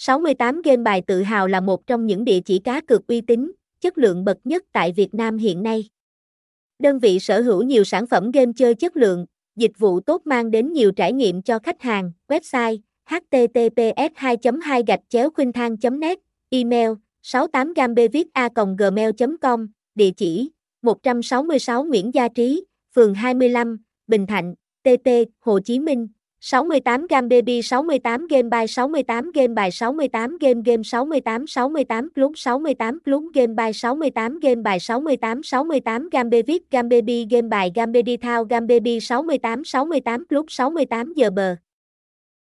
68 Game bài tự hào là một trong những địa chỉ cá cược uy tín, chất lượng bậc nhất tại Việt Nam hiện nay. Đơn vị sở hữu nhiều sản phẩm game chơi chất lượng, dịch vụ tốt mang đến nhiều trải nghiệm cho khách hàng. Website https 2 2 gạch chéo khuynh thang net email 68 gambevita gmail com địa chỉ 166 Nguyễn Gia Trí, phường 25, Bình Thạnh, Tp. Hồ Chí Minh 68 Game Baby 68 Game By 68 Game Bài 68 Game Game 68 68 Club 68 Club Game By 68 Game Bài 68 68 Game Baby Game Baby Game Bài Game Baby Thao Game Baby 68 68 Club 68 giờ bờ